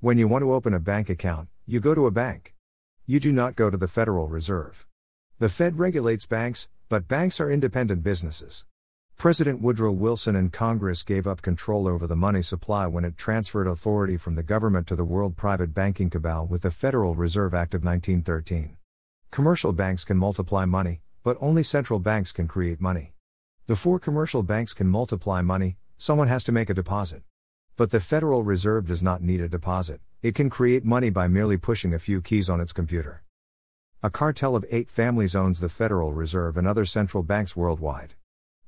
When you want to open a bank account, you go to a bank. You do not go to the Federal Reserve. The Fed regulates banks, but banks are independent businesses. President Woodrow Wilson and Congress gave up control over the money supply when it transferred authority from the government to the world private banking cabal with the Federal Reserve Act of 1913. Commercial banks can multiply money, but only central banks can create money. Before commercial banks can multiply money, someone has to make a deposit. But the Federal Reserve does not need a deposit, it can create money by merely pushing a few keys on its computer. A cartel of eight families owns the Federal Reserve and other central banks worldwide.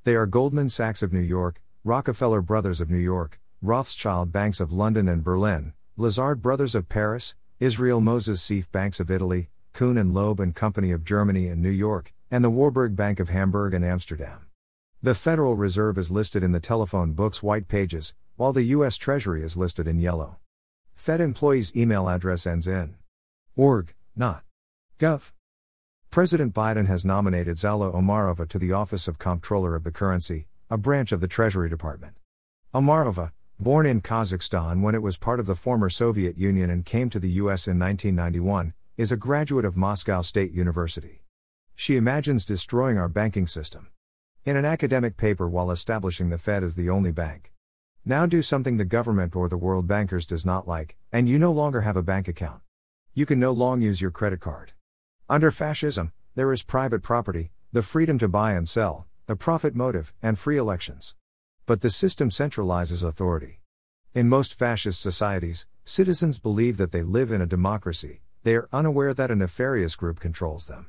They are Goldman Sachs of New York, Rockefeller Brothers of New York, Rothschild Banks of London and Berlin, Lazard Brothers of Paris, Israel Moses Seif Banks of Italy, Kuhn and Loeb and Company of Germany and New York, and the Warburg Bank of Hamburg and Amsterdam. The Federal Reserve is listed in the telephone book's white pages, while the U.S. Treasury is listed in yellow. Fed employees' email address ends in org, not gov. President Biden has nominated Saule Omarova to the office of Comptroller of the Currency, a branch of the Treasury Department. Omarova, born in Kazakhstan when it was part of the former Soviet Union and came to the U.S. in 1991, is a graduate of Moscow State University. She imagines destroying our banking system. In an academic paper while establishing the Fed as the only bank. Now do something the government or the world bankers does not like, and you no longer have a bank account. You can no longer use your credit card. Under fascism, there is private property, the freedom to buy and sell, the profit motive, and free elections. But the system centralizes authority. In most fascist societies, citizens believe that they live in a democracy, they are unaware that a nefarious group controls them.